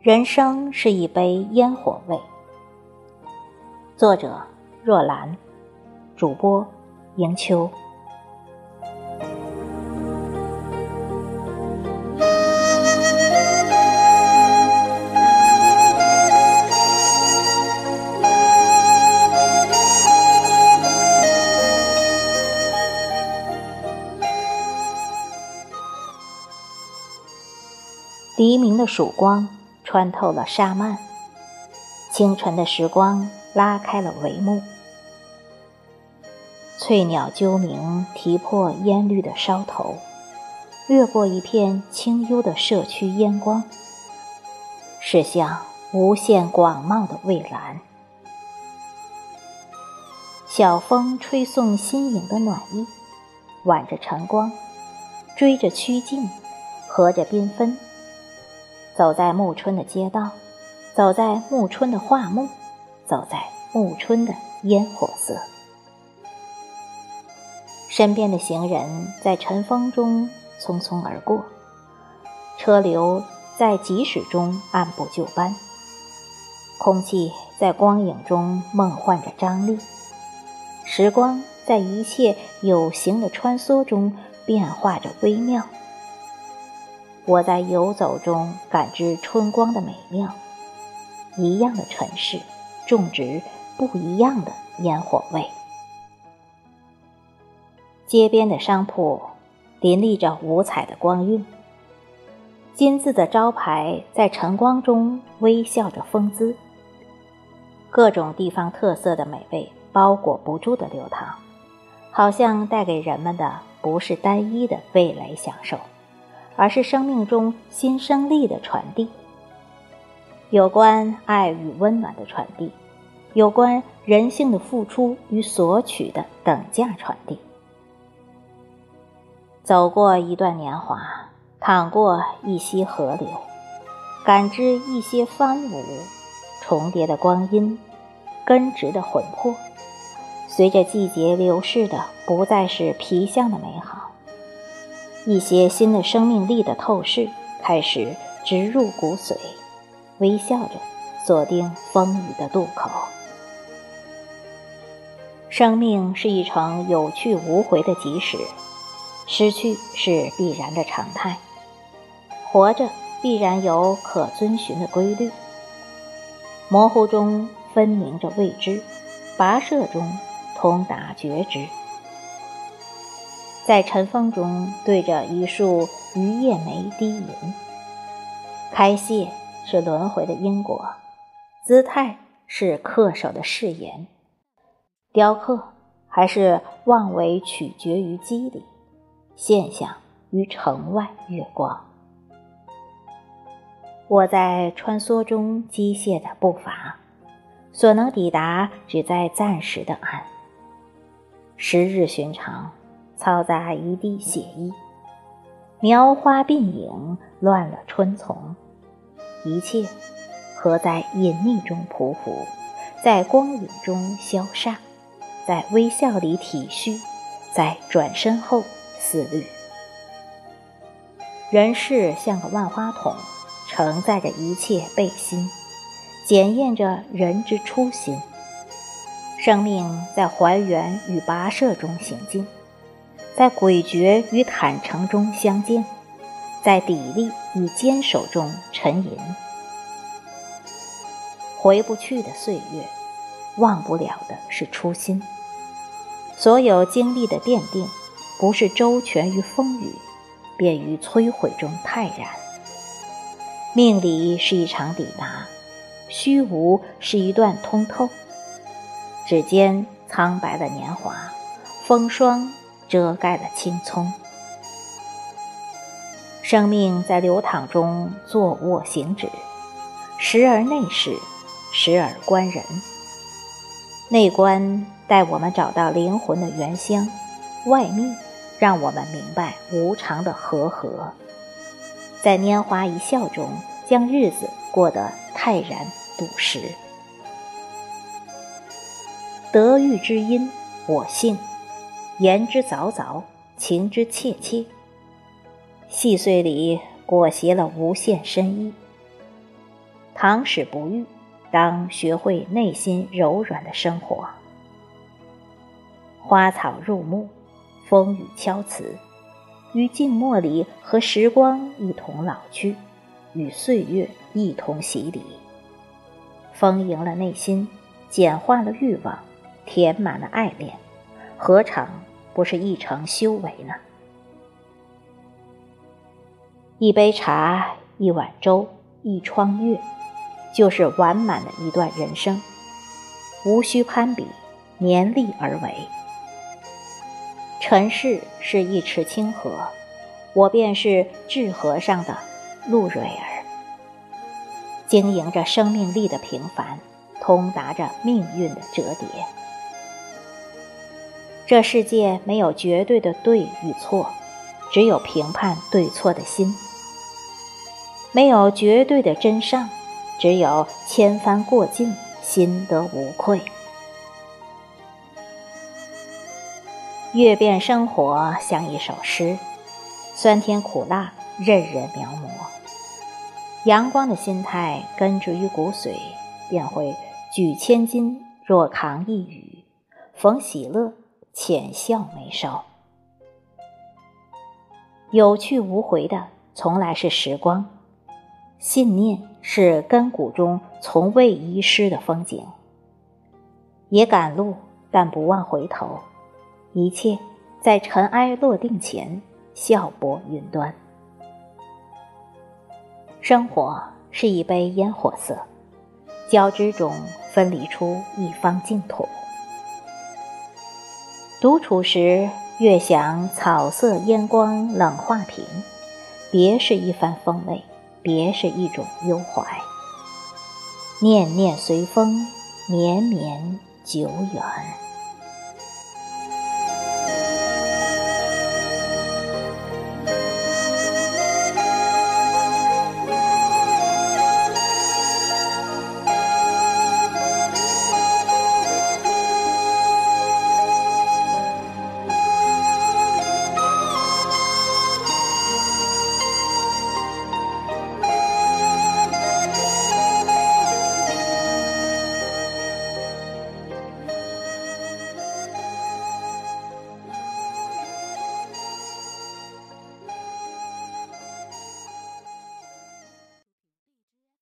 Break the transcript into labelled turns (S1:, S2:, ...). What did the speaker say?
S1: 人生是一杯烟火味。作者：若兰，主播：迎秋。黎明的曙光。穿透了沙幔，清晨的时光拉开了帷幕。翠鸟啾鸣，啼破烟绿的梢头，掠过一片清幽的社区烟光，驶向无限广袤的蔚蓝。小风吹送新颖的暖意，挽着晨光，追着曲径，和着缤纷。走在暮春的街道，走在暮春的画木，走在暮春的烟火色。身边的行人在晨风中匆匆而过，车流在疾驶中按部就班，空气在光影中梦幻着张力，时光在一切有形的穿梭中变化着微妙。我在游走中感知春光的美妙，一样的城市，种植不一样的烟火味。街边的商铺林立着五彩的光晕，金字的招牌在晨光中微笑着风姿。各种地方特色的美味包裹不住的流淌，好像带给人们的不是单一的味蕾享受。而是生命中新生力的传递，有关爱与温暖的传递，有关人性的付出与索取的等价传递。走过一段年华，淌过一溪河流，感知一些翻舞，重叠的光阴，根植的魂魄，随着季节流逝的，不再是皮相的美好。一些新的生命力的透视开始植入骨髓，微笑着锁定风雨的渡口。生命是一场有去无回的及时，失去是必然的常态。活着必然有可遵循的规律，模糊中分明着未知，跋涉中通达觉知。在晨风中，对着一束榆叶梅低吟。开谢是轮回的因果，姿态是恪守的誓言，雕刻还是妄为取决于机理，现象于城外月光。我在穿梭中机械的步伐，所能抵达只在暂时的岸。时日寻常。嘈杂一地血衣，描花鬓影乱了春丛，一切合在隐匿中匍匐，在光影中消煞，在微笑里体恤，在转身后思虑。人世像个万花筒，承载着一切背心，检验着人之初心。生命在还原与跋涉中行进。在诡谲与坦诚中相见，在砥砺与坚守中沉吟。回不去的岁月，忘不了的是初心。所有经历的奠定，不是周全于风雨，便于摧毁中泰然。命里是一场抵达，虚无是一段通透。指尖苍白的年华，风霜。遮盖了青葱，生命在流淌中坐卧行止，时而内视，时而观人。内观带我们找到灵魂的原乡，外密让我们明白无常的和合。在拈花一笑中，将日子过得泰然笃实。得遇之音，我幸；言之凿凿，情之切切。细碎里裹挟了无限深意。倘使不遇，当学会内心柔软的生活。花草入目，风雨敲瓷，于静默里和时光一同老去，与岁月一同洗礼。丰盈了内心，简化了欲望，填满了爱恋，何尝不是一程修为呢？一杯茶，一碗粥，一窗月，就是完满的一段人生。无需攀比，年力而为。尘世是一池清河，我便是治河上的陆蕊儿，经营着生命力的平凡，通达着命运的折叠。这世界没有绝对的对与错，只有评判对错的心；没有绝对的真善，只有千帆过尽，心得无愧。阅遍生活像一首诗，酸甜苦辣任人描摹。阳光的心态根植于骨髓，便会举千斤若扛一羽，逢喜乐浅笑眉梢。有去无回的，从来是时光。信念是根骨中从未遗失的风景。也赶路，但不忘回头。一切在尘埃落定前，笑薄云端。生活是一杯烟火色，交织中分离出一方净土。独处时，越想草色烟光冷画屏，别是一番风味，别是一种忧怀。念念随风，绵绵久远。